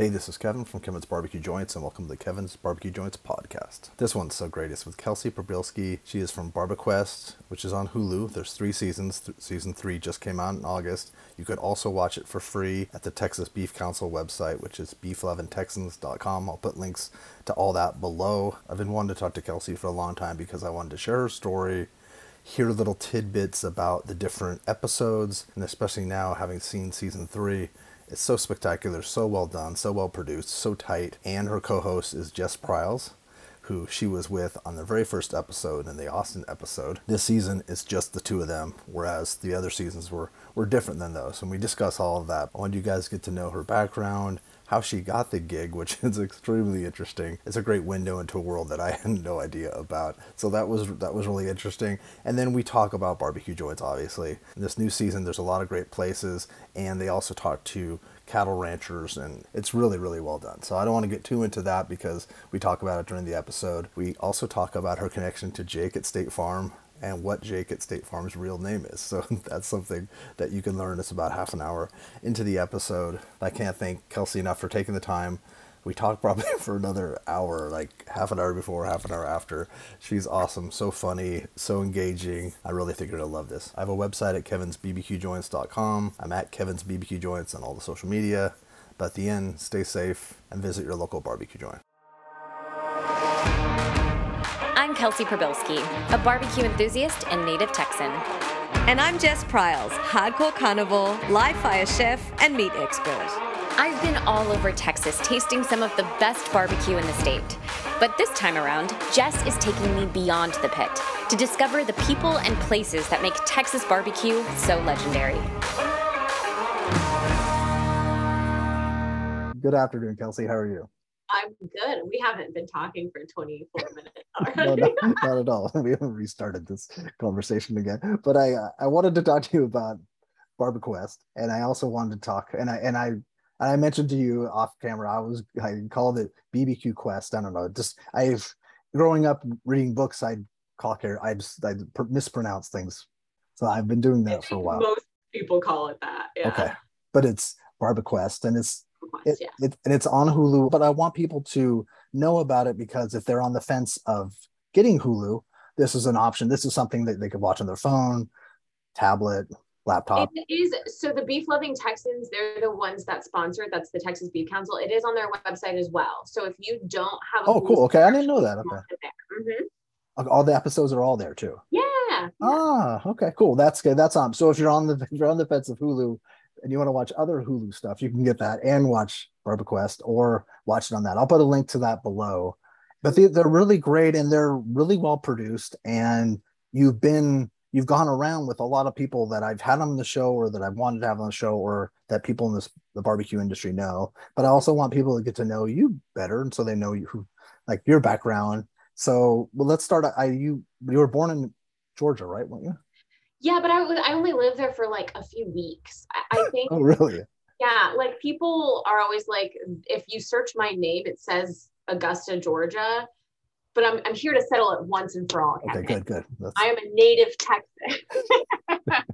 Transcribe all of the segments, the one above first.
Hey, this is Kevin from Kevin's Barbecue Joints, and welcome to the Kevin's Barbecue Joints podcast. This one's so great. It's with Kelsey Pribilski. She is from BarbaQuest, which is on Hulu. There's three seasons. Th- season three just came out in August. You could also watch it for free at the Texas Beef Council website, which is beeflovingtexans.com. I'll put links to all that below. I've been wanting to talk to Kelsey for a long time because I wanted to share her story hear little tidbits about the different episodes, and especially now having seen season three, it's so spectacular, so well done, so well produced, so tight. And her co host is Jess Pryles, who she was with on the very first episode in the Austin episode. This season is just the two of them, whereas the other seasons were, were different than those. And we discuss all of that. I want you guys to get to know her background, how she got the gig, which is extremely interesting. It's a great window into a world that I had no idea about. So that was that was really interesting. And then we talk about barbecue joints, obviously. In this new season, there's a lot of great places, and they also talk to cattle ranchers, and it's really, really well done. So I don't want to get too into that because we talk about it during the episode. We also talk about her connection to Jake at State Farm and what Jake at State Farm's real name is. So that's something that you can learn. It's about half an hour into the episode. I can't thank Kelsey enough for taking the time. We talked probably for another hour, like half an hour before, half an hour after. She's awesome, so funny, so engaging. I really think you're gonna love this. I have a website at kevinsbbqjoints.com. I'm at kevinsbbqjoints on all the social media. But at the end, stay safe and visit your local barbecue joint. Kelsey Pribilski, a barbecue enthusiast and native Texan. And I'm Jess Pryles, hardcore carnivore, live fire chef, and meat expert. I've been all over Texas tasting some of the best barbecue in the state. But this time around, Jess is taking me beyond the pit to discover the people and places that make Texas barbecue so legendary. Good afternoon, Kelsey. How are you? I'm good. We haven't been talking for 24 minutes no, not, not at all. We haven't restarted this conversation again. But I uh, I wanted to talk to you about BarbaQuest, and I also wanted to talk, and I and I and I mentioned to you off camera. I was I called it BBQ Quest. I don't know. Just I've growing up reading books. I'd call it. I just I mispronounce things, so I've been doing that for a while. Most people call it that. Yeah. Okay, but it's BarbaQuest, and it's it, yeah. it, and it's on Hulu, but I want people to know about it because if they're on the fence of getting Hulu, this is an option. This is something that they could watch on their phone, tablet, laptop. It is so the beef loving Texans, they're the ones that sponsor it. That's the Texas Beef Council. It is on their website as well. So if you don't have Oh, cool. Okay, I didn't know that. Okay, hmm all the episodes are all there too. Yeah. Ah, okay, cool. That's good. That's on. So if you're on the if you're on the fence of Hulu and you want to watch other Hulu stuff, you can get that and watch BarbaQuest or watch it on that. I'll put a link to that below. But they, they're really great and they're really well produced. And you've been you've gone around with a lot of people that I've had on the show or that I've wanted to have on the show or that people in this the barbecue industry know. But I also want people to get to know you better, and so they know you who like your background. So well, let's start. I you you were born in Georgia, right? weren't you? Yeah, but I was I only lived there for like a few weeks. I, I think Oh, really? Yeah, like people are always like, if you search my name, it says Augusta, Georgia. But I'm I'm here to settle it once and for all. Okay, good, good. That's, I am a native Texan.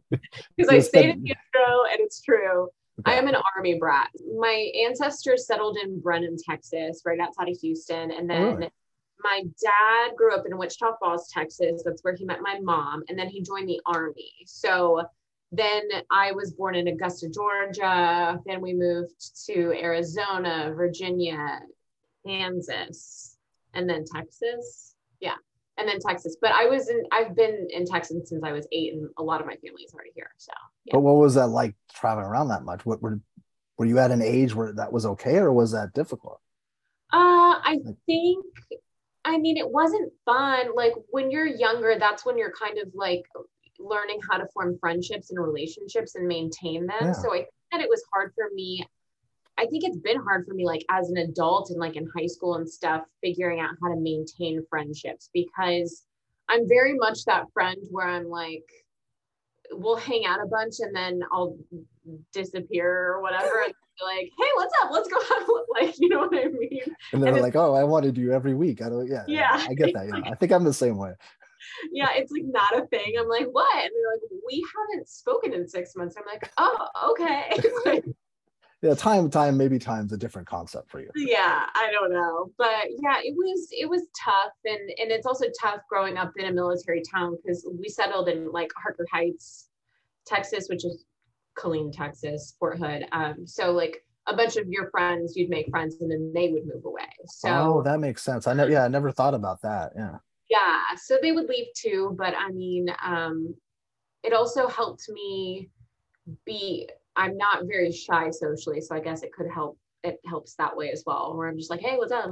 Because I stayed in Houston and it's true. I am an army brat. My ancestors settled in Brenham, Texas, right outside of Houston. And oh, then really? My dad grew up in Wichita Falls, Texas. That's where he met my mom. And then he joined the army. So then I was born in Augusta, Georgia. Then we moved to Arizona, Virginia, Kansas, and then Texas. Yeah. And then Texas. But I was in, I've been in Texas since I was eight, and a lot of my family is already here. So, yeah. But what was that like traveling around that much? What were were you at an age where that was okay, or was that difficult? Uh, I think, I mean, it wasn't fun. Like when you're younger, that's when you're kind of like learning how to form friendships and relationships and maintain them. Yeah. So I think that it was hard for me. I think it's been hard for me, like as an adult and like in high school and stuff, figuring out how to maintain friendships because I'm very much that friend where I'm like, we'll hang out a bunch and then I'll disappear or whatever like, hey, what's up? Let's go have like, you know what I mean? And they're And like, "Oh, I wanted you every week." I don't. Yeah, Yeah. I get that. Yeah, I think I'm the same way. yeah, it's like not a thing. I'm like, what? And they're like, we haven't spoken in six months. I'm like, oh, okay. Like, yeah, time, time, maybe time's a different concept for you. Yeah, I don't know, but yeah, it was it was tough, and and it's also tough growing up in a military town because we settled in like Harker Heights, Texas, which is Killeen, Texas, Fort Hood. Um, so like a bunch of your friends, you'd make friends, and then they would move away. So oh, that makes sense. I know. Yeah, I never thought about that. Yeah. Yeah, so they would leave too, but I mean, um, it also helped me be I'm not very shy socially, so I guess it could help. It helps that way as well, where I'm just like, hey, what's up?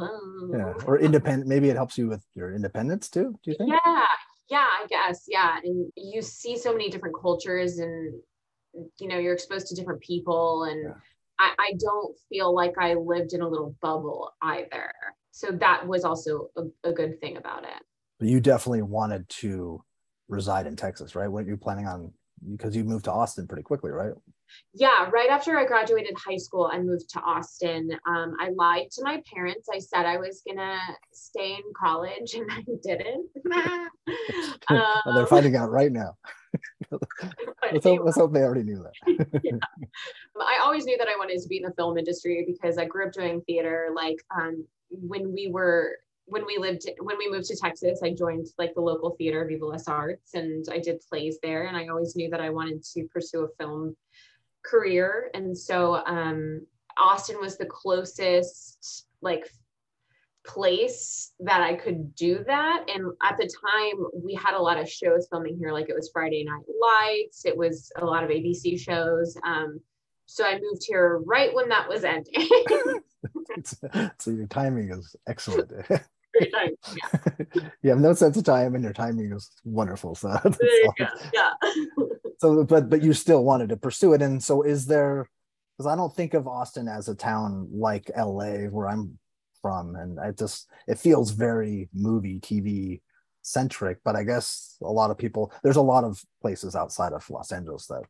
Yeah, or independent. Maybe it helps you with your independence too. Do you think? Yeah, yeah, I guess. Yeah, and you see so many different cultures, and you know, you're exposed to different people, and yeah. I, I don't feel like I lived in a little bubble either. So that was also a, a good thing about it. But you definitely wanted to reside in Texas, right? What you planning on because you moved to Austin pretty quickly, right? Yeah, right after I graduated high school, I moved to Austin. Um, I lied to my parents. I said I was gonna stay in college, and I didn't. um, well, they're finding out right now. let's, hope, let's, hope, they already knew that. yeah. I always knew that I wanted to be in the film industry because I grew up doing theater. Like um, when we were when we lived when we moved to Texas, I joined like the local theater, Vive Les Arts, and I did plays there. And I always knew that I wanted to pursue a film career. And so um, Austin was the closest like place that I could do that. And at the time, we had a lot of shows filming here, like it was Friday Night Lights, it was a lot of ABC shows. Um, so I moved here right when that was ending. so your timing is excellent. Time. Yeah. you have no sense of time, and your timing is wonderful. So yeah. So, but but you still wanted to pursue it, and so is there? Because I don't think of Austin as a town like LA, where I'm from, and it just it feels very movie TV centric. But I guess a lot of people there's a lot of places outside of Los Angeles that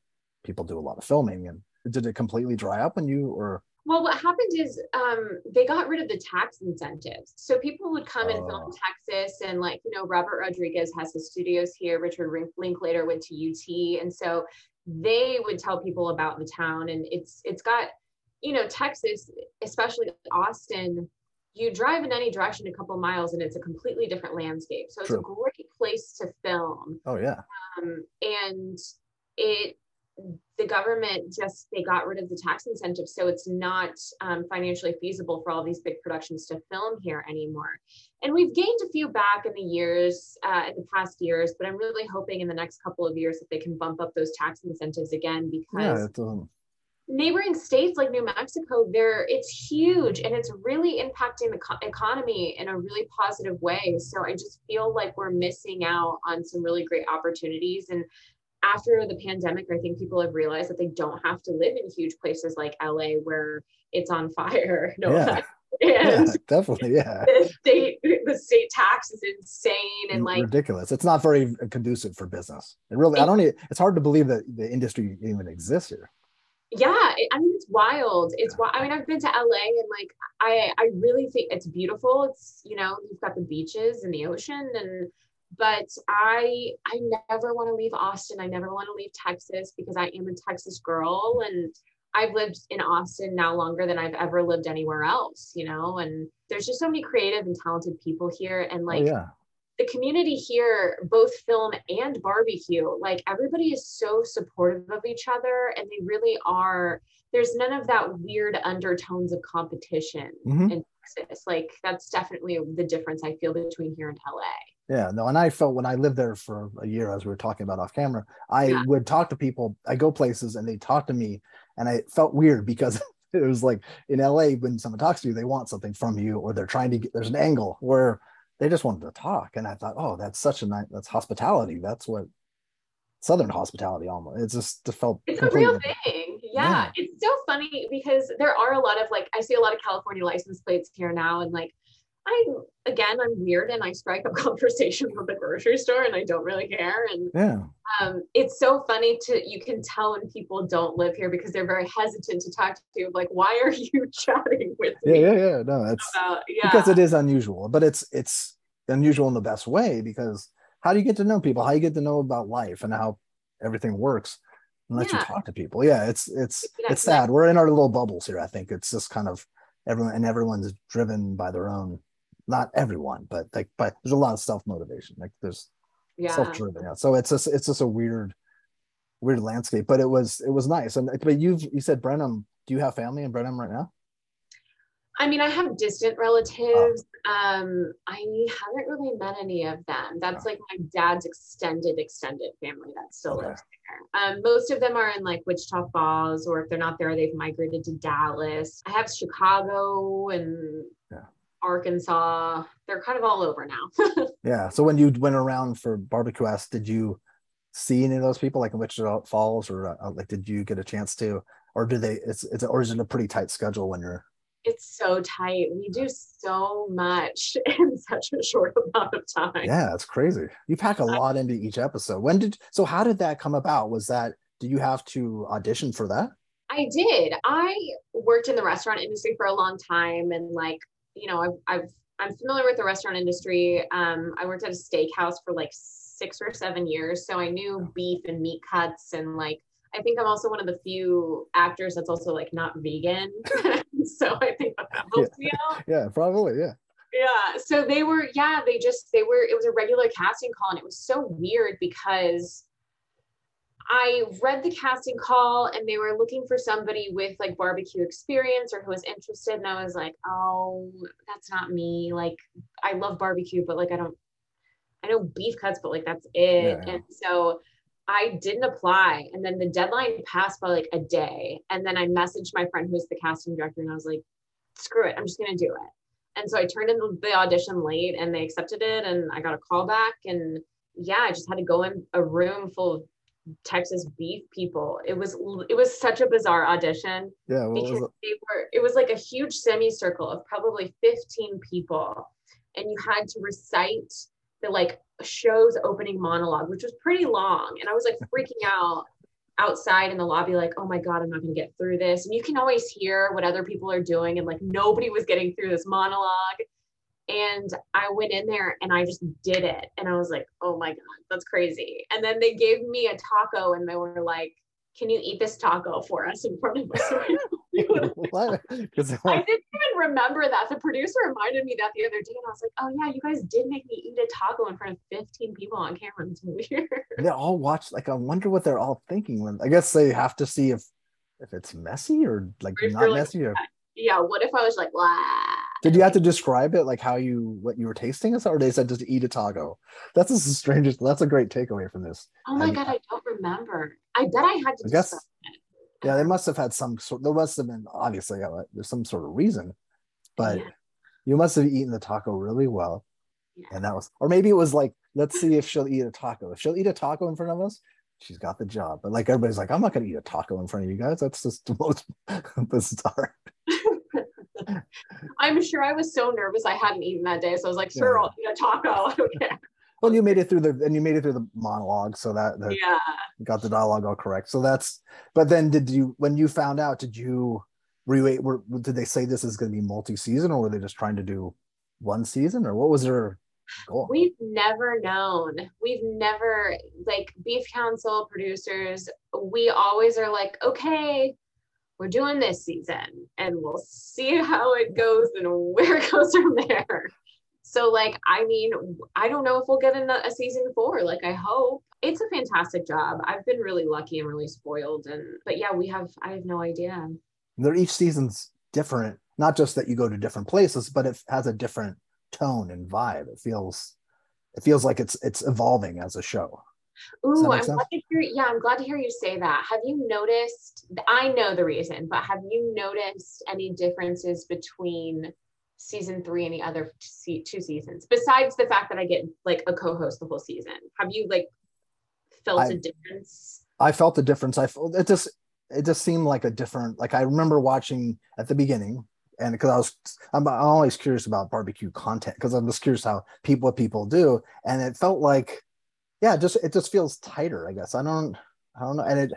people do a lot of filming, and did it completely dry up when you or well, what happened is um, they got rid of the tax incentives. So people would come and film in oh. Texas, and like, you know, Robert Rodriguez has his studios here. Richard Linklater went to UT. And so they would tell people about the town. And it's it's got, you know, Texas, especially Austin, you drive in any direction a couple miles and it's a completely different landscape. So it's True. a great place to film. Oh yeah. Um, and it the government just they got rid of the tax incentives so it's not um, financially feasible for all these big productions to film here anymore. And we've gained a few back in the years uh, in the past years but i'm really hoping in the next couple of years that they can bump up those tax incentives again because yeah, um... neighboring states like new mexico there it's huge and it's really impacting the co- economy in a really positive way. So i just feel like we're missing out on some really great opportunities and after the pandemic, I think people have realized that they don't have to live in huge places like LA where it's on fire. No yeah. Yeah, definitely, yeah. The state, the state tax is insane and like ridiculous. It's not very conducive for business. It really, I don't. It's hard to believe that the industry even exists here. Yeah, I mean it's wild. It's yeah. I mean I've been to LA and like I I really think it's beautiful. It's you know you've got the beaches and the ocean and but I I never want to leave Austin. I never want to leave Texas because I am a Texas girl and I've lived in Austin now longer than I've ever lived anywhere else, you know, and there's just so many creative and talented people here and oh, like oh, yeah. the community here both film and barbecue, like everybody is so supportive of each other and they really are there's none of that weird undertones of competition mm-hmm. in Texas. Like that's definitely the difference I feel between here and LA. Yeah, no, and I felt when I lived there for a year, as we were talking about off camera, I yeah. would talk to people. I go places and they talk to me, and I felt weird because it was like in LA when someone talks to you, they want something from you, or they're trying to get. There's an angle where they just wanted to talk, and I thought, oh, that's such a nice. That's hospitality. That's what Southern hospitality almost. It just felt. It's a real thing. Yeah. yeah, it's so funny because there are a lot of like I see a lot of California license plates here now, and like I'm again I'm weird and I strike up conversation from the grocery store and I don't really care. And yeah. um, it's so funny to you can tell when people don't live here because they're very hesitant to talk to you. Like, why are you chatting with me? Yeah, yeah, yeah. No, it's about, yeah. because it is unusual, but it's it's unusual in the best way because how do you get to know people? How you get to know about life and how everything works? Unless you talk to people. Yeah, it's it's Yeah, it's sad. We're in our little bubbles here. I think it's just kind of everyone and everyone's driven by their own. Not everyone, but like, but there's a lot of self motivation. Like there's Yeah. self driven. Yeah. So it's just it's just a weird, weird landscape. But it was it was nice. And but you've you said Brenham. Do you have family in Brenham right now? I mean, I have distant relatives. Um, I haven't really met any of them. That's like my dad's extended, extended family that still Okay. lives there. Um, most of them are in like Wichita Falls, or if they're not there, they've migrated to Dallas. I have Chicago and Yeah. Arkansas. They're kind of all over now. Yeah. So when you went around for BarbaQuest, did you see any of those people like in Wichita Falls, or uh, like did you get a chance to, or do they? It's it's or is it a pretty tight schedule when you're? It's so tight. We do so much in such a short amount of time. Yeah, it's crazy. You pack a lot into each episode. When did so? How did that come about? Was that did you have to audition for that? I did. I worked in the restaurant industry for a long time, and like you know, I've, I've I'm familiar with the restaurant industry. Um, I worked at a steakhouse for like six or seven years, so I knew beef and meat cuts, and like I think I'm also one of the few actors that's also like not vegan. so I think that, that helps me out. Yeah, probably. Yeah. Yeah. So they were, yeah, they just, they were, it was a regular casting call and it was so weird because I read the casting call and they were looking for somebody with like barbecue experience or who was interested. And I was like, oh, that's not me. Like, I love barbecue, but like, I don't, I know beef cuts, but like, that's it. Yeah, yeah. And so I didn't apply. And then the deadline passed by like a day. And then I messaged my friend who's the casting director and I was like, screw it, I'm just going to do it. And so I turned in the audition late and they accepted it and I got a call back. And yeah, I just had to go in a room full of Texas beef people. It was it was such a bizarre audition Yeah. Because they were it was like a huge semicircle of probably 15 people and you had to recite the like show's opening monologue which was pretty long and i was like freaking out outside in the lobby like oh my god i'm not going to get through this. And you can always hear what other people are doing and like nobody was getting through this monologue. And i went in there and i just did it and i was like oh my god that's crazy. And then they gave me a taco and they were like can you eat this taco for us in front of us? What? 'Cause, I didn't even remember that. The producer reminded me that the other day, and I was like, "Oh yeah, you guys did make me eat a taco in front of 15 people on camera. It's weird." they all watch. Like, I wonder what they're all thinking. When I guess they have to see if if it's messy or like Or not like- messy. Or yeah. What if I was like, "Wow"? did you have to describe it like how you what you were tasting or they said just eat a taco? That's the strangest. That's a great takeaway from this. Oh my I- god, I don't remember. I bet I had to. I guess it. yeah, they must have had some sort. There must have been obviously uh, there's some sort of reason, but Yeah. you must have eaten the taco really well, Yeah. and that was, or maybe it was like, let's see if she'll eat a taco. If she'll eat a taco in front of us, she's got the job. But like everybody's like, I'm not gonna eat a taco in front of you guys. That's just the most bizarre. I'm sure I was so nervous I hadn't eaten that day, so I was like, "Sure, Yeah. I'll eat a taco." Oh, I. Well, you made it through the and you made it through the monologue, so that, that Yeah. got the dialogue all correct. So that's. But then, did you when you found out? Did you re were did they say this is going to be multi season, or were they just trying to do one season, or what was their goal? We've never known. We've never, like, Beef Council producers, we always are like, okay, we're doing this season and we'll see how it goes and where it goes from there. So, like, I mean, I don't know if we'll get a season four. Like, I hope. It's a fantastic job. I've been really lucky and really spoiled. And, but yeah, we have, I have no idea. They're each season's different. Not just that you go to different places, but it has a different tone and vibe. It feels it feels like it's it's evolving as a show. Ooh, I'm sense? glad to hear. Yeah, I'm glad to hear you say that. Have you noticed? I know the reason, but have you noticed any differences between season three and the other two seasons? Besides the fact that I get like a co-host the whole season, have you like felt I- a difference? I felt the difference. I felt it just it just seemed like a different. Like I remember watching at the beginning, and because I was I'm, I'm always curious about barbecue content because I'm just curious how people what people do, and it felt like yeah, just it just feels tighter. I guess I don't I don't know, and it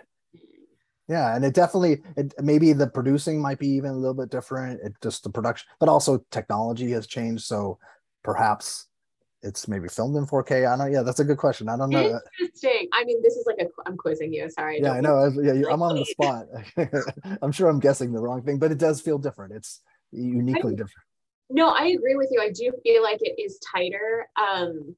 yeah, and it definitely it maybe the producing might be even a little bit different. It just the production, but also technology has changed, so perhaps it's maybe filmed in 4K. I don't. Yeah, that's a good question. I don't know. Interesting. I mean, this is like a. I'm quizzing you. Sorry. Yeah, I know. I, yeah, I'm on the spot. I'm sure I'm guessing the wrong thing, but it does feel different. It's uniquely different. No, I agree with you. I do feel like it is tighter. Um,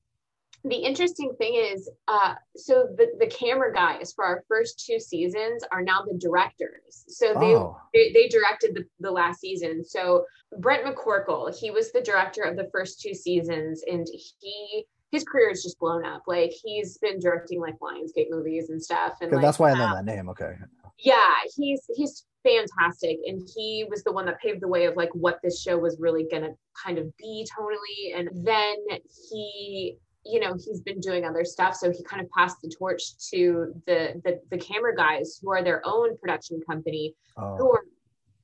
the interesting thing is, uh, so the, the camera guys for our first two seasons are now the directors. So they oh. they, they, directed the, the last season. So Brent McCorkle, he was the director of the first two seasons, and he his career is just blown up. Like he's been directing like Lionsgate movies and stuff. And like, that's why I know that name. Okay. Yeah, he's he's fantastic, and he was the one that paved the way of like what this show was really gonna kind of be tonally. And then he you know he's been doing other stuff. So he kind of passed the torch to the the, the camera guys who are their own production company oh. who are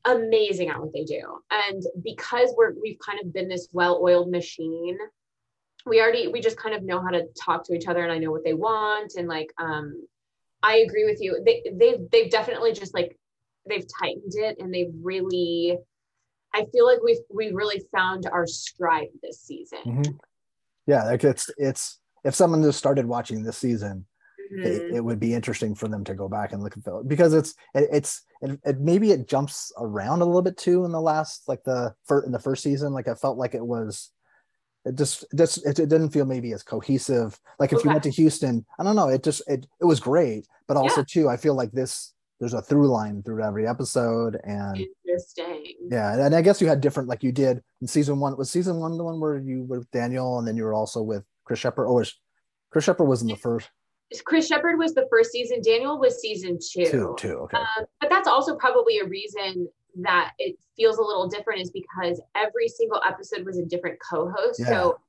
amazing at what they do. And because we're we've kind of been this well-oiled machine we already we just kind of know how to talk to each other and i know what they want and like um i agree with you. They they've they've definitely just like they've tightened it and they've really i feel like we've we really found our stride this season. Mm-hmm yeah like it's it's if someone just started watching this season mm-hmm. it, it, would be interesting for them to go back and look at the because it's it, it's it, it, maybe it jumps around a little bit too in the last like the first in the first season like i felt like it was it just just it, it didn't feel maybe as cohesive like if okay. you went to houston i don't know it just it, it was great but also yeah. too i feel like this there's a through line through every episode and interesting. Yeah and i guess you had different like you did in season one was season one the one where you were with daniel and then you were also with chris shepard oh was chris shepard was in the first chris shepard was the first season daniel was season two. Two, two okay. Um, but that's also probably a reason that it feels a little different is because every single episode was a different co-host. Yeah. so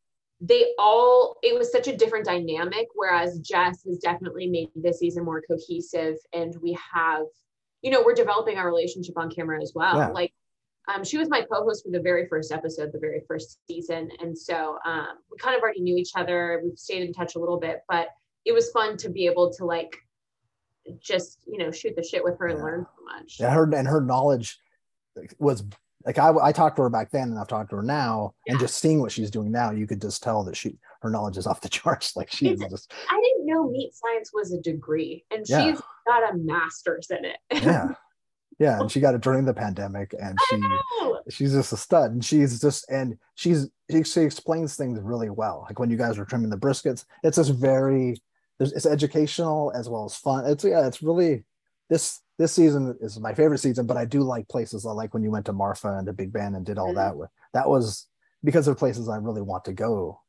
they all it was such a different dynamic whereas jess has definitely made this season more cohesive and we have you know we're developing our relationship on camera as well yeah. like um, she was my co-host for the very first episode the very first season and so um, we kind of already knew each other we've stayed in touch a little bit but it was fun to be able to like just you know shoot the shit with her yeah. and learn so much yeah her and her knowledge was like I, I talked to her back then and I've talked to her now yeah. and just seeing what she's doing now, you could just tell that she, her knowledge is off the charts. Like she's just, I didn't know meat science was a degree and yeah. she's got a master's in it. yeah. Yeah. And she got it during the pandemic and she, she's just a stud and she's just, and she's, she, she explains things really well. Like when you guys were trimming the briskets, it's just very, it's educational as well as fun. It's, yeah, it's really, this, this season is my favorite season, but I do like places I like when you went to Marfa and the Big Bend and did all mm-hmm. that with that was because of places I really want to go.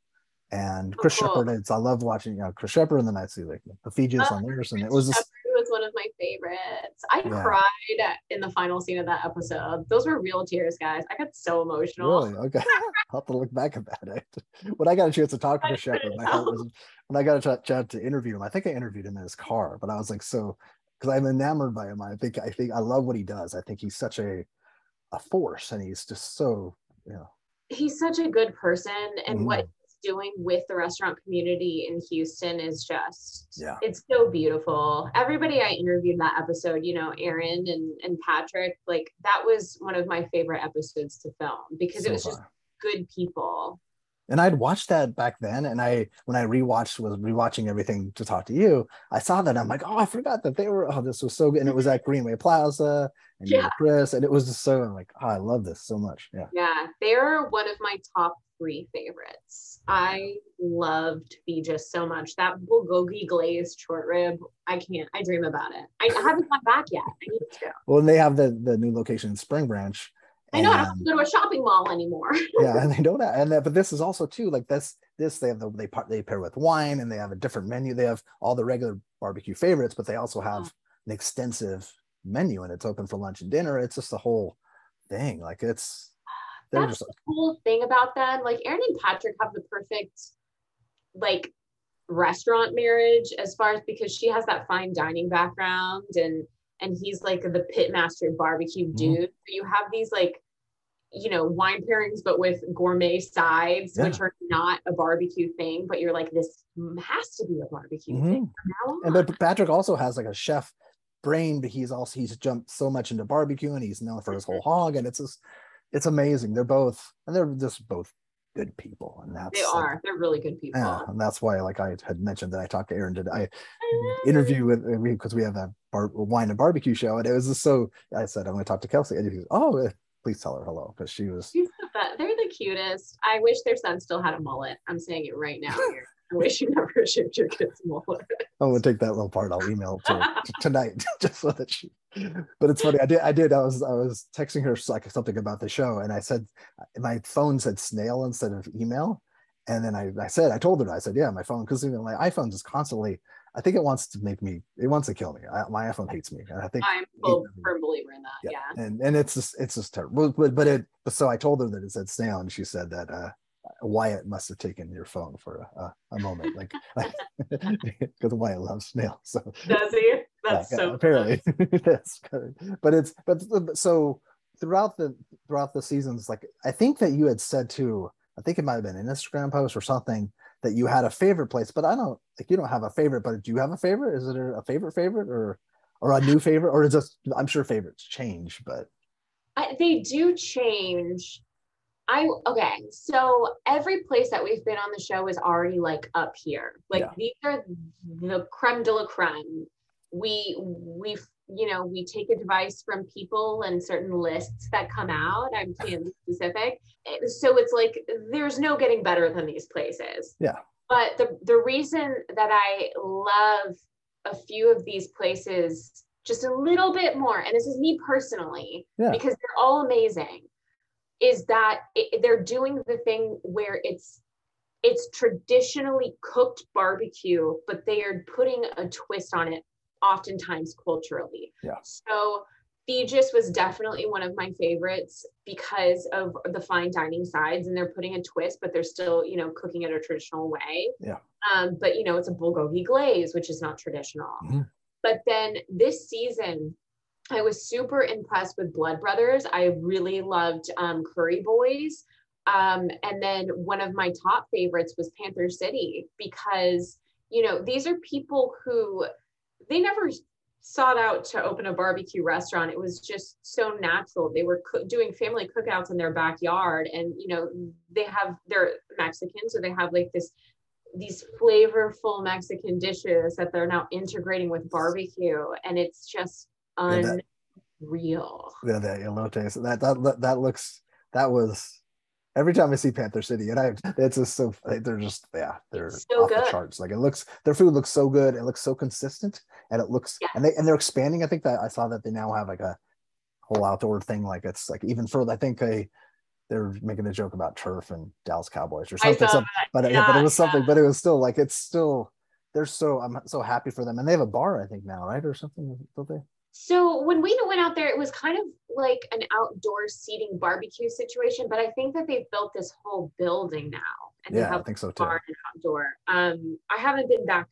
And Chris cool. Shepard, it's I love watching you know Chris Shepard and the I see like the Feges oh, on Anderson. It was just, was one of my favorites. I yeah. cried in the final scene of that episode. Those were real tears, guys. I got so emotional. Really? Okay. I'll have to look back about it. When I got a chance to talk to Chris Shepard, my heart was when I got a chance to interview him. I think I interviewed him in his car, but I was like so because I'm enamored by him. I think I think I love what he does. I think he's such a a force, and he's just so you know. He's such a good person, and mm-hmm. what he's doing with the restaurant community in Houston is just yeah, it's so beautiful. Everybody I interviewed that episode, you know, Erin and and Patrick, like that was one of my favorite episodes to film because so it was far. just good people and I'd watched that back then. And I, when I rewatched, was rewatching everything to talk to you, I saw that. I'm like, oh, I forgot that they were. Oh, this was so good. And it was mm-hmm. at Greenway Plaza, and yeah. Chris, and it was just so. I'm like, oh, I love this so much. Yeah. Yeah, they're one of my top three favorites. I loved Feges so much. That bulgogi glazed short rib, I can't. I dream about it. I haven't gone back yet. I need to. Well, and they have the the new location in Spring Branch I know and, I don't have to go to a shopping mall anymore. yeah, and they don't have, and that, but this is also too like this. This they have the they part they pair with wine, and they have a different menu. They have all the regular barbecue favorites, but they also have oh. an extensive menu, and it's open for lunch and dinner. It's just the whole thing. Like it's that's just, the cool thing about them. Like Erin and Patrick have the perfect like restaurant marriage as far as because she has that fine dining background and and he's like the pitmaster barbecue mm-hmm. dude. So you have these like, you know, wine pairings, but with gourmet sides, yeah. which are not a barbecue thing, but you're like, this has to be a barbecue mm-hmm. thing. And but Patrick also has like a chef brain, but he's also he's jumped so much into barbecue and he's known for his whole hog, and it's just it's amazing. They're both and they're just both good people, and that's They like, are. They're really good people. yeah, and that's why like I had mentioned that I talked to Erin did I interview with because we have a bar, wine and barbecue show, and it was just so I said I'm going to talk to Kelsey, and he goes, oh, eh, please tell her hello because she was She's the best. They're the cutest. I wish their son still had a mullet. I'm saying it right now here. I wish you never shaved your kid's mullet. I'm gonna take that little part. I'll email to tonight just so that she. But it's funny. I did. I did. I was. I was texting her like something about the show, and I said my phone said snail instead of email, and then I, I said I told her I said yeah my phone because know, my iPhone is constantly. I think it wants to make me. It wants to kill me. I, my iPhone hates me, and I think I'm full firm believer in that. Yeah. and and it's just it's just terrible. But but it. So I told her that it said snail, and she said that. uh Wyatt must have taken your phone for a, a moment, like because Wyatt loves snail. So Does he? That's yeah, so apparently that's good. But it's but but so throughout the throughout the seasons, like I think that you had said too. I think it might have been an Instagram post or something that you had a favorite place, but I don't like you don't have a favorite. But do you have a favorite? Is it a favorite favorite or or a new favorite or is just I'm sure favorites change, but I, they do change. I okay, so every place that we've been on the show is already like up here. Like Yeah. these are the creme de la creme. We we you know we take advice from people and certain lists that come out. I'm being specific, Eh, so it's like there's no getting better than these places. Yeah. But the the reason that I love a few of these places just a little bit more, and this is me personally, Yeah. because they're all amazing is that it, they're doing the thing where it's it's traditionally cooked barbecue but they are putting a twist on it oftentimes culturally Yeah. so Feges was definitely one of my favorites because of the fine dining sides and they're putting a twist but they're still you know cooking it a traditional way Yeah. um, but you know it's a bulgogi glaze which is not traditional Mhm. but then this season I was super impressed with Blood Brothers. I really loved um, Curry Boys. Um, and then one of my top favorites was Panther City because, you know, these are people who they never sought out to open a barbecue restaurant. It was just so natural. They were coo- doing family cookouts in their backyard and, you know, they have, they're Mexican. So they have like this, these flavorful Mexican dishes that they're now integrating with barbecue. And it's just Yeah, that- unreal. yeah, that elote. So that that that looks that was every time I see Panther City, and I it's just so they're just yeah they're so off the charts. Like it looks their food looks so good. It looks so consistent, and it looks Yes. and they and they're expanding. I think that I saw that they now have like a whole outdoor thing. Like it's like even further. I think they they're making a joke about turf and Dallas Cowboys or something. saw some- that. but yeah, but it was something. But it was still like it's still they're so I'm so happy for them, and they have a bar I think now, right, or something, don't they? So when we went out there, it was kind of like an outdoor seating barbecue situation, but I think that they've built this whole building now. And they Yeah, I have think so too. bar and outdoor. Um, I haven't been back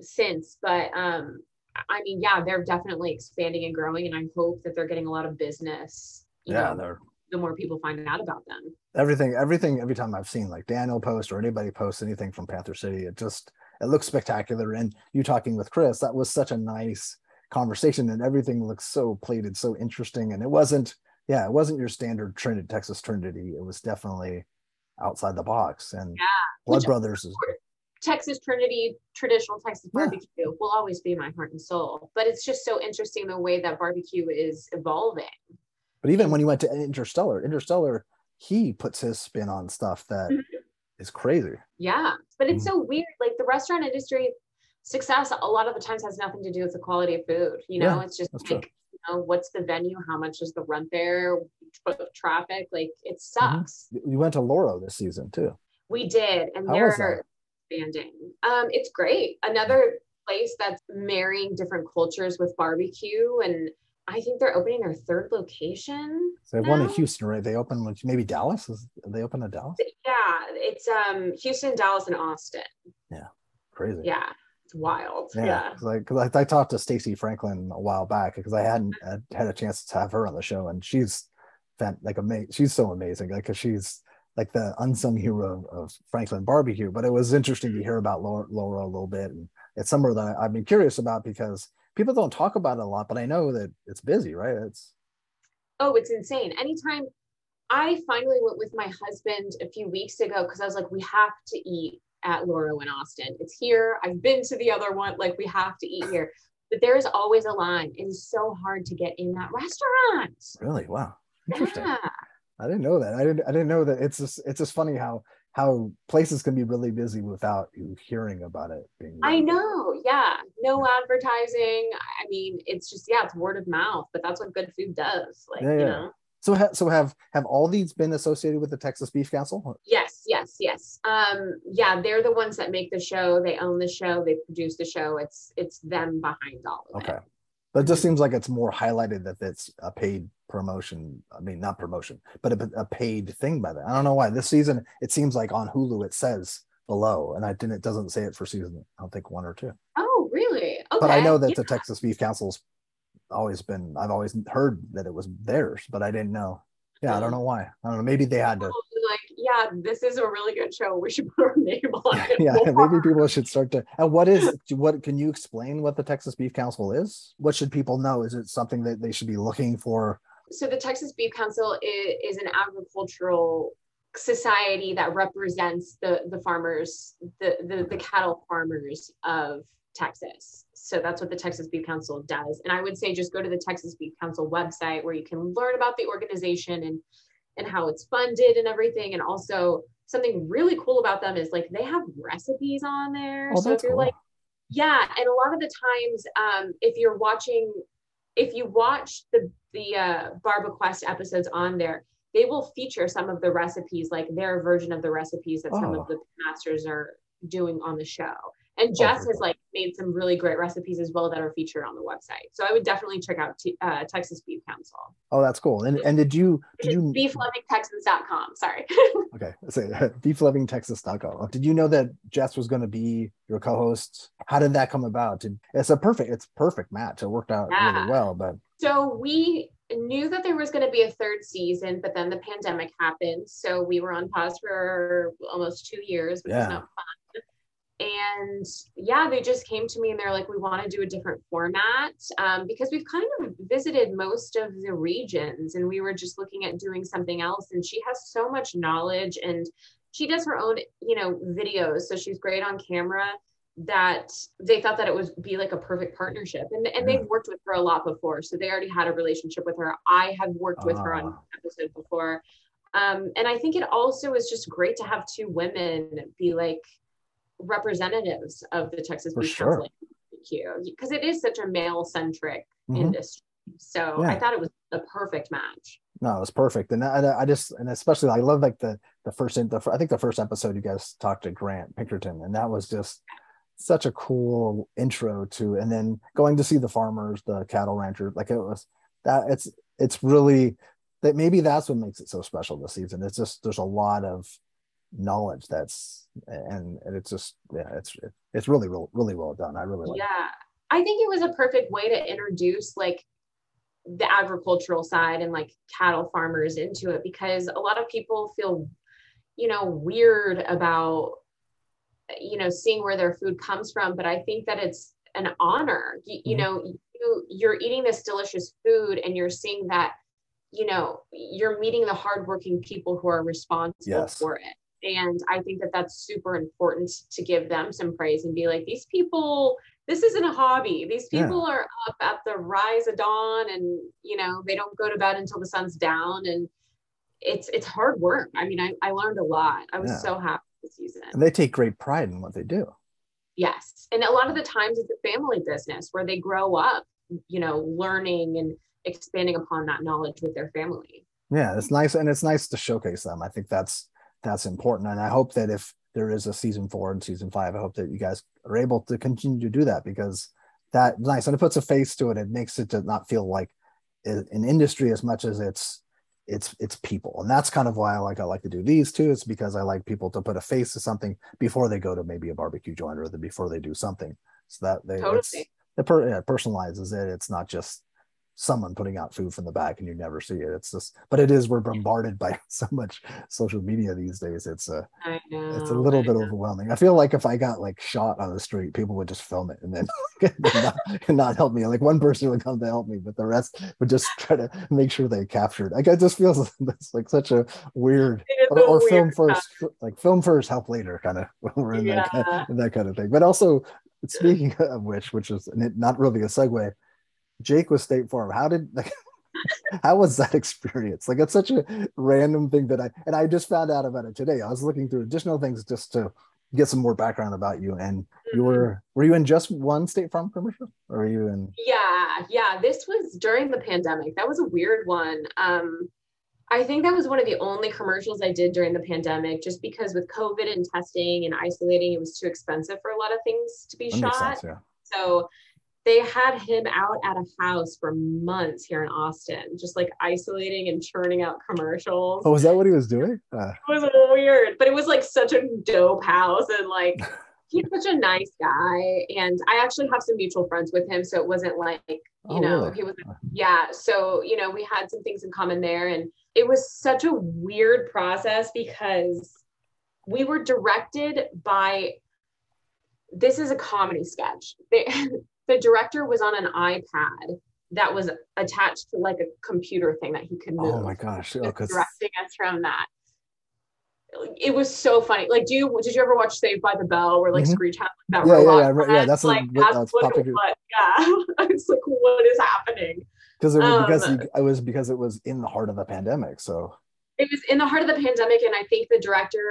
since, but um, I mean, yeah, they're definitely expanding and growing, and I hope that they're getting a lot of business. You Yeah, know, they're the more people find out about them. everything everything every time i've seen like daniel post or anybody post anything from panther city it just it looks spectacular and you talking with chris that was such a nice conversation and everything looks so plated so interesting and it wasn't yeah it wasn't your standard trinity texas trinity it was definitely outside the box and Yeah, blood brothers is Texas Trinity, traditional Texas Yeah. barbecue will always be my heart and soul. But it's just so interesting the way that barbecue is evolving. but even when you went to interstellar interstellar he puts his spin on stuff that is Mhm. crazy Yeah, but it's Mm. so weird. Like the restaurant industry success a lot of the times has nothing to do with the quality of food. You know, Yeah, it's just like, true. you know, what's the venue? How much is the rent there? Tra- Traffic? Like it Mm-hmm. sucks. you went to loro this season too We did, and How they're expanding. Um, it's great. Another place that's marrying different cultures with barbecue, and I think they're opening their third location. so they have one in houston right they opened maybe dallas is they open in dallas Yeah, it's um Houston, Dallas, and Austin. Yeah, crazy Yeah, it's wild. Yeah, yeah. I, 'cause I, I talked to Stacy Franklin a while back because I hadn't had, had a chance to have her on the show, and she's like amazing. She's so amazing, like because she's like the unsung hero of, Franklin barbecue. But it was interesting to hear about Loro, Loro a little bit, and it's somewhere that I, I've been curious about because people don't talk about it a lot, but I know that it's busy, right? It's oh it's insane anytime I finally went with my husband a few weeks ago because I was like, we have to eat at Loro in Austin. It's here. I've been to the other one. Like, we have to eat here. But there is always a line. It is so hard to get in that restaurant. Really? Wow. Interesting. Yeah. I didn't know that. I didn't. I didn't know that. It's just. It's just funny how how places can be really busy without you hearing about it. Being I know. Yeah. No advertising. I mean, it's just, yeah, it's word of mouth, but that's what good food does. Like, Yeah, you know? So ha- so have have all these been associated with the Texas Beef Council? Yes, yes, yes. Um, yeah, they're the ones that make the show. They own the show. They produce the show. It's it's them behind all of Okay. it. But it just seems like it's more highlighted that it's a paid promotion. I mean, not promotion, but a, a paid thing by them. I don't know why. This season, it seems like on Hulu it says below, and I didn't. It doesn't say it for season. I don't think one or two. Oh, really? Okay. But I know that yeah. the Texas Beef Council's always been. I've always heard that it was theirs, but I didn't know. Yeah, I don't know why. I don't know. Maybe they had to. Yeah, this is a really good show. We should put our name on it. Yeah, more. maybe people should start to. And what is what? Can you explain what the Texas Beef Council is? What should people know? Is it something that they should be looking for? so the Texas Beef Council is, is an agricultural society that represents the the farmers, the, the the cattle farmers of Texas. So that's what the Texas Beef Council does. And I would say just go to the Texas Beef Council website where you can learn about the organization and and how it's funded and everything. And also something really cool about them is like they have recipes on there. Oh, so if you're cool. like yeah, and a lot of the times, um, if you're watching, if you watch the the uh, BarbaQuest episodes on there, they will feature some of the recipes, like their version of the recipes that some Oh. of the masters are doing on the show. And Jess has like made some really great recipes as well that are featured on the website. So I would definitely check out T- uh, Texas Beef Council. Oh, that's cool. And and did you did you beeflovingtexans.com. Sorry. okay? Say beeflovingtexas.com. Did you know that Jess was going to be your co-host? How did that come about? Did, it's a perfect it's perfect match. It worked out Yeah. really well. But So we knew that there was going to be a third season, but then the pandemic happened. So we were on pause for almost two years, which Yeah. was not fun. And yeah, they just came to me and they're like, we want to do a different format um, because we've kind of visited most of the regions and we were just looking at doing something else. And she has so much knowledge and she does her own, you know, videos. So she's great on camera that they thought that it would be like a perfect partnership and, and Yeah. they've worked with her a lot before so they already had a relationship with her i have worked with her on Ah. episode before um, and i think it also is just great to have two women be like representatives of the texas For Beef sure. Council because it is such a male centric Mhm. industry so i thought it was the perfect match no, it was perfect. And I, I just and especially I love like the the first the, I think the first episode you guys talked to Grant Pinkerton and that was just such a cool intro to and then going to see the farmers the cattle ranchers like it was that it's it's really that maybe that's what makes it so special this season it's just there's a lot of knowledge that's and, and it's just yeah it's it's really really really well done i really like it. yeah i think it was a perfect way to introduce like the agricultural side and like cattle farmers into it because a lot of people feel you know weird about you know seeing where their food comes from but i think that it's an honor you, you Mhm. know you you're eating this delicious food and you're seeing that you know you're meeting the hardworking people who are responsible Yes. for it and i think that that's super important to give them some praise and be like these people this isn't a hobby. These Yeah. people are up at the rise of dawn and you know they don't go to bed until the sun's down. And it's it's hard work. I mean i, I learned a lot. I was Yeah. so happy this season. And they take great pride in what they do. Yes. And a lot of the times it's a family business where they grow up you know learning and expanding upon that knowledge with their family. Yeah it's nice and it's nice to showcase them. I think that's that's important. And i hope that if there is a season four and season five i hope that you guys are able to continue to do that because that's nice and it puts a face to it. It makes it to not feel like an industry as much as it's it's it's people. And that's kind of why i like i like to do these too. It's because i like people to put a face to something before they go to maybe a barbecue joint or the, before they do something so that they it's, totally it per, yeah, it personalizes it. It's not just someone putting out food from the back and you never see it. It's just, but it is we're bombarded by so much social media these days. It's a I know. it's a little I bit know. overwhelming. I feel like if I got like shot on the street, people would just film it and then not, and not help me. Like one person would come to help me, but the rest would just try to make sure they captured. Like it just feels that's like such a weird or, a or film weird first, like film first, help later, kind of. We're in that, kind- Yeah. in that kind of thing. But also, speaking of which, which is not really a segue, Jake was State Farm. How did like? How was that experience? Like it's such a random thing that I and I just found out about it today. I was looking through additional things just to get some more background about you. And you Mhm. were were you in just one State Farm commercial, or were you in? Yeah, yeah. This was during the pandemic. That was a weird one. Um, I think that was one of the only commercials I did during the pandemic, just because with COVID and testing and isolating, it was too expensive for a lot of things to be That shot. sense, yeah. So they had him out at a house for months here in Austin, just like isolating and churning out commercials. Oh, was that what he was doing? Uh, It was weird, but it was like such a dope house and like he's such a nice guy. And I actually have some mutual friends with him. So it wasn't like, you Oh, know, really? he was, yeah. So, you know, we had some things in common there. And it was such a weird process because we were directed by this is a comedy sketch. The, the director was on an iPad that was attached to like a computer thing that he could move oh my gosh! Oh, directing us from that. It was so funny. Like, do you did you ever watch Saved by the Bell where like Mhm. Screech had that Yeah, yeah, robot? yeah, right, yeah, that's like like- that's what it popping- was. Yeah, it's like what is happening? because it was because Um, he, it was because it was in the heart of the pandemic. So It was in the heart of the pandemic, and I think the director,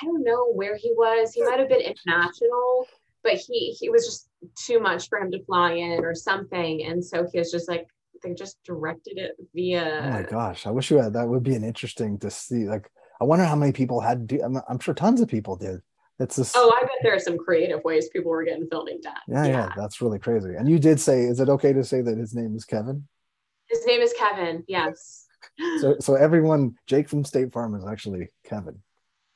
I don't know where he was. He might have been international, but he he was just too much for him to fly in or something, and so he was just like they just directed it via. oh my gosh, I wish you had that. Would be an interesting to see. Like, I wonder how many people had. Do, I'm, I'm sure tons of people did. It's just Oh, I bet there are some creative ways people were getting filming done. yeah, yeah, that's really crazy. And you did say, is it okay to say that his name is Kevin? His name is Kevin. Yes. So, so everyone, Jake from State Farm is actually Kevin.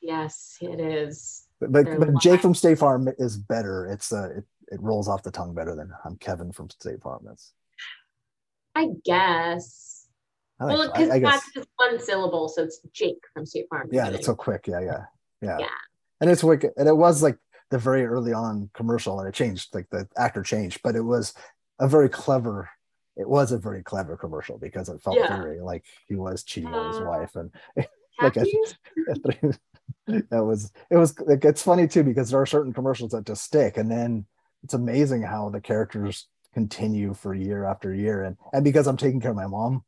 Yes, it is. But but, Jake from State Farm is better. It's uh, it, it rolls off the tongue better than I'm Kevin from State Farm. That's I guess. I, like, well, because that's just one syllable, so it's Jake from State Farm. yeah, that's so quick. Yeah, yeah, yeah. Yeah. And it's wicked. And it was like the very early on commercial, and it changed. Like the actor changed, but it was a very clever. It was a very clever commercial because it felt Yeah. very like he was cheating on his Uh, wife, and like I- Happy? that was it was it's funny too because there are certain commercials that just stick and then it's amazing how the characters continue for year after year and and because i'm taking care of my mom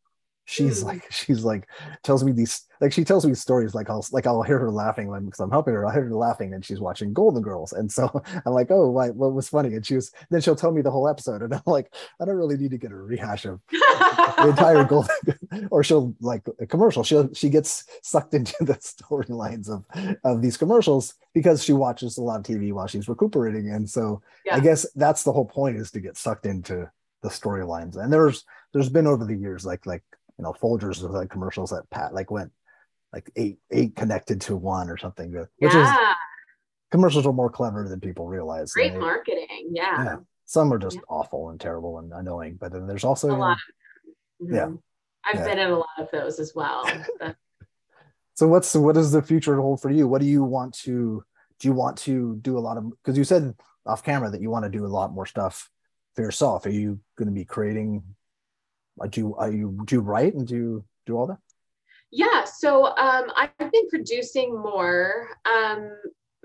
she's like she's like tells me these like she tells me stories like i'll like i'll hear her laughing when because i'm helping her i'll hear her laughing and she's watching golden girls. And so i'm like oh why, what was funny? And she was then she'll tell me the whole episode and i'm like i don't really need to get a rehash of the entire golden or she'll like a commercial she'll she gets sucked into the storylines of of these commercials because she watches a lot of tv while she's recuperating. And so i guess that's the whole point is to get sucked into the storylines. And there's there's been over the years like like you know folgers of like commercials that pat like went like eight eight connected to one or something which is yeah, commercials are more clever than people realize great They- marketing. Yeah. yeah some are just Yeah. awful and terrible and annoying but then there's also A you know, lot Yeah. Mhm. I've been in a lot of those as well. So what's what does the future hold for you? What do you want to do you want to do a lot of because you said off camera that you want to do a lot more stuff for yourself. Are you going to be creating do you are you do you write and do you do all that? yeah, so um, I've been producing more. Um,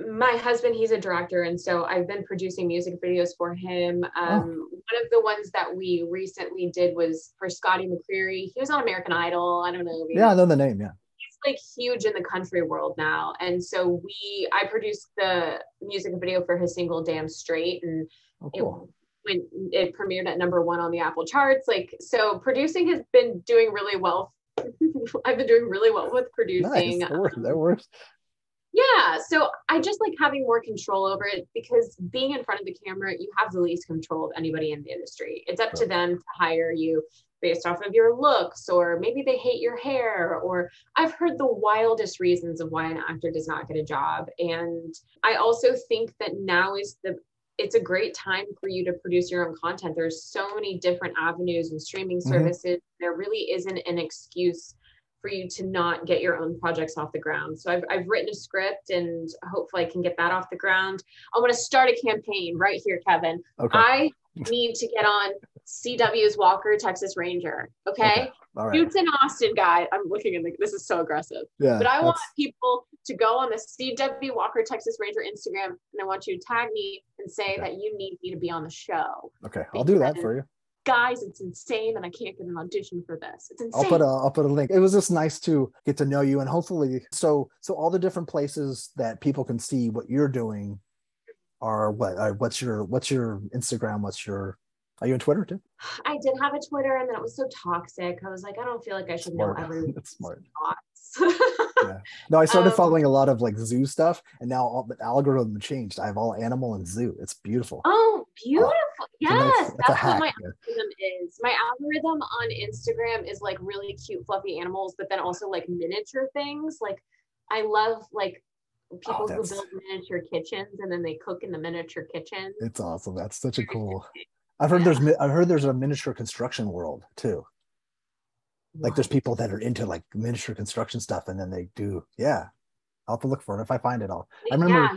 my husband, he's a director, and so I've been producing music videos for him. Um, One of the ones that we recently did was for Scotty McCreery. He was on American Idol. I don't know. Yeah, I know the name, yeah. he's like huge in the country world now. And so we, I produced the music video for his single "Damn Strait," and Oh, it cool. When it premiered at number one on the Apple charts. Like, so producing has been doing really well. I've been doing really well with producing. Nice. That works. That um, works. Yeah. So I just like having more control over it because being in front of the camera, you have the least control of anybody in the industry. It's up to them to hire you based off of your looks, or maybe they hate your hair, or I've heard the wildest reasons of why an actor does not get a job. And I also think that now is the it's a great time for you to produce your own content. There's so many different avenues and streaming Mhm. services. There really isn't an excuse for you to not get your own projects off the ground. So I've, I've written a script and hopefully I can get that off the ground. I want to start a campaign right here, Kevin. Okay. I need to get on CW's Walker Texas Ranger. Okay. Okay. All right. In Austin, guy. I'm looking in the, this is so aggressive. Yeah. But I want people to go on the CW Walker Texas Ranger Instagram and I want you to tag me and say Okay. that you need me to be on the show. Okay. I'll do that for you. Guys, it's insane and I can't get an audition for this. It's insane. I'll put a I'll put a link. It was just nice to get to know you and hopefully so so all the different places that people can see what you're doing are what uh, what's your what's your Instagram? What's your are you on Twitter too? I did have a Twitter and then it was so toxic. I was like, I don't feel like I should Smart. know everyone's That's smart. thoughts. No, I started Um, following a lot of like zoo stuff and now all the algorithm changed. I have all animal and zoo. It's beautiful. oh, beautiful. Nice- Yes, a that's what my yeah. algorithm is. My algorithm on Instagram is like really cute, fluffy animals, but then also like miniature things. Like I love like people who Oh, that's- build miniature kitchens and then they cook in the miniature kitchen. It's awesome. That's such a cool. I've heard there's I've heard there's a miniature construction world too. Like there's people that are into like miniature construction stuff and then they do yeah. I'll have to look for it. If I find it, I'll I remember yeah,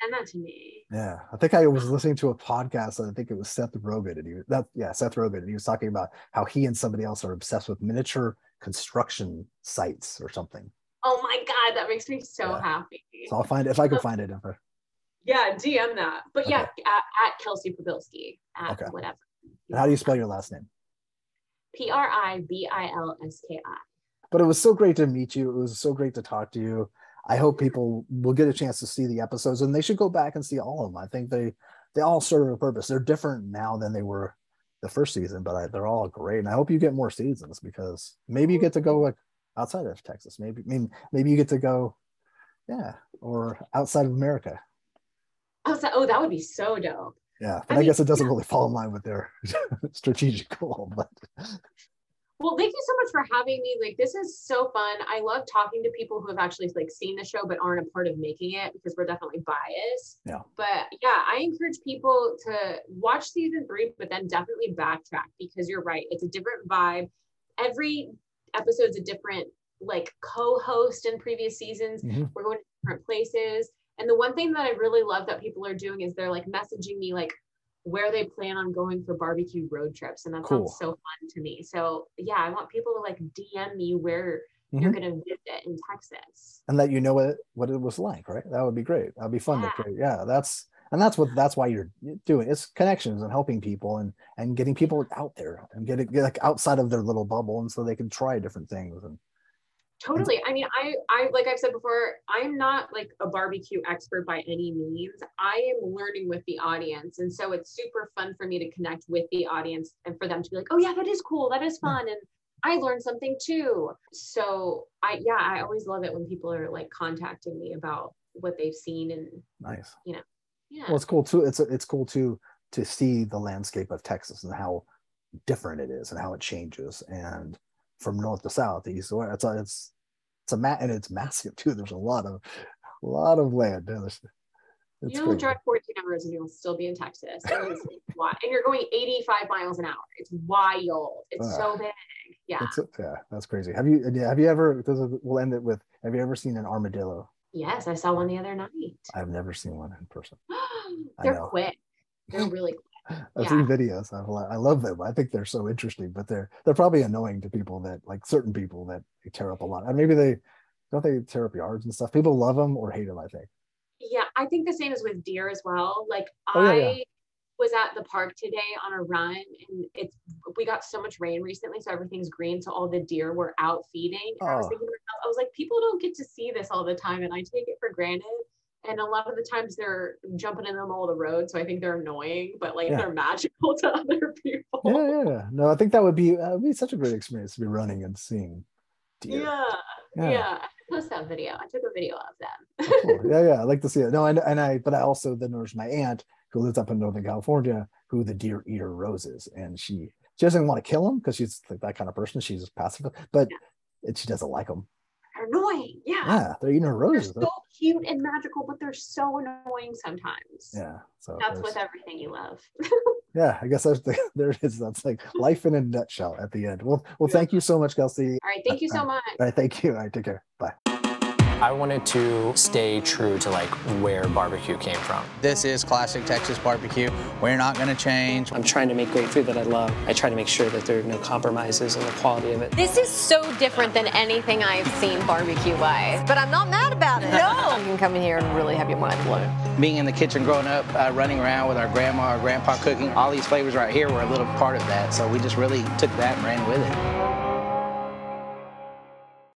send that to me. Yeah, I think I was listening to a podcast. and I think it was Seth Rogen, and he that yeah Seth Rogen, and he was talking about how he and somebody else are obsessed with miniature construction sites or something. Oh my god, that makes me so Yeah. happy. So I'll find it if I can find it. I- Yeah, DM that. But yeah, at, at Kelsey Pribilski at Okay. whatever. And how do you spell your last name? P R I B I L S K I. But it was so great to meet you. It was so great to talk to you. I hope people will get a chance to see the episodes, and they should go back and see all of them. I think they they all serve a purpose. They're different now than they were the first season, but I, they're all great. And I hope you get more seasons because maybe you get to go like outside of Texas. Maybe I mean maybe you get to go, yeah, or outside of America. I was like, oh, that would be so dope. Yeah, I but I, mean, guess it doesn't really fall in line with their strategic goal. But Well, thank you so much for having me. Like, this is so fun. I love talking to people who have actually like seen the show but aren't a part of making it because we're definitely biased. Yeah. But yeah, I encourage people to watch season three, but then definitely backtrack because you're right. It's a different vibe. Every episode's a different like co-host in previous seasons. Mhm. We're going to different places. And the one thing that I really love that people are doing is they're like messaging me like where they plan on going for barbecue road trips. And that Cool. sounds so fun to me. So yeah, I want people to like DM me where you're Mhm. gonna visit in Texas. and let you know what what it was like, right? That would be great. That'd be fun Yeah. to create. Yeah, that's and that's what that's why you're doing. It's connections and helping people and and getting people out there and getting get like outside of their little bubble, and so they can try different things. And Totally. I mean, I, I, like I've said before, I'm not like a barbecue expert by any means. I am learning with the audience. And so it's super fun for me to connect with the audience and for them to be like, oh, yeah, that is cool. That is fun. And I learned something too. So I, yeah, I always love it when people are like contacting me about what they've seen. And nice. You know, yeah. Well, it's cool too. It's it's cool too to see the landscape of Texas and how different it is and how it changes and from north to south, east to west. It's it's it's a ma- and it's massive too. There's a lot of a lot of land. There's- It's you'll drive 14 hours and you'll still be in Texas. It is wild. and you're going 85 miles an hour. It's wild. It's Ah. so big. Yeah. That's yeah, that's crazy. Have you have you ever? This is, we'll end it with. Have you ever seen an armadillo? Yes, I saw one the other night. I've never seen one in person. They're quick. They're really quick. I've Yeah. seen videos. I've, I love them. I think they're so interesting, but they're they're probably annoying to people that like certain people that tear up a lot. And maybe they don't they tear up yards and stuff. People love them or hate them. I think. Yeah, I think the same is with deer as well. Like Oh, I yeah. was at the park today on a run and it's we got so much rain recently, so everything's green. So all the deer were out feeding. And I was Oh. thinking to myself, I was like, people don't get to see this all the time, and I take it for granted. And a lot of the times they're jumping in the middle of the road, so I think they're annoying, but like Yeah. they're magical to other people. Yeah, yeah, yeah. No, I think that would be uh, would be such a great experience to be running and seeing deer. Yeah, Yeah. yeah. Post that video. I took a video of them. Oh, cool. Yeah, yeah. I like to see it. No, and, and I, but I also then there's my aunt who lives up in Northern California, who the deer eater roses, and she she doesn't want to kill them because she's like that kind of person. She's just passive, but it, she doesn't like them. They're annoying. Yeah. Yeah, they're eating They're roses. so cute and magical, but they're so annoying sometimes. Yeah, so That's with everything you love. yeah. I guess that's the, there it is. That's like life in a nutshell at the end. Well, well, thank you so much, Kelsey. All right. Thank uh, you so uh, much. All right, thank you. All right, take care. Bye. I wanted to stay true to like where barbecue came from. This is classic Texas barbecue. We're not going to change. I'm trying to make great food that I love. I try to make sure that there are no compromises in the quality of it. This is so different than anything I've seen barbecue wise. But I'm not mad about it. No. You can come in here and really have your mind blown. Being in the kitchen growing up, uh, running around with our grandma or grandpa cooking, all these flavors right here were a little part of that. So we just really took that and ran with it.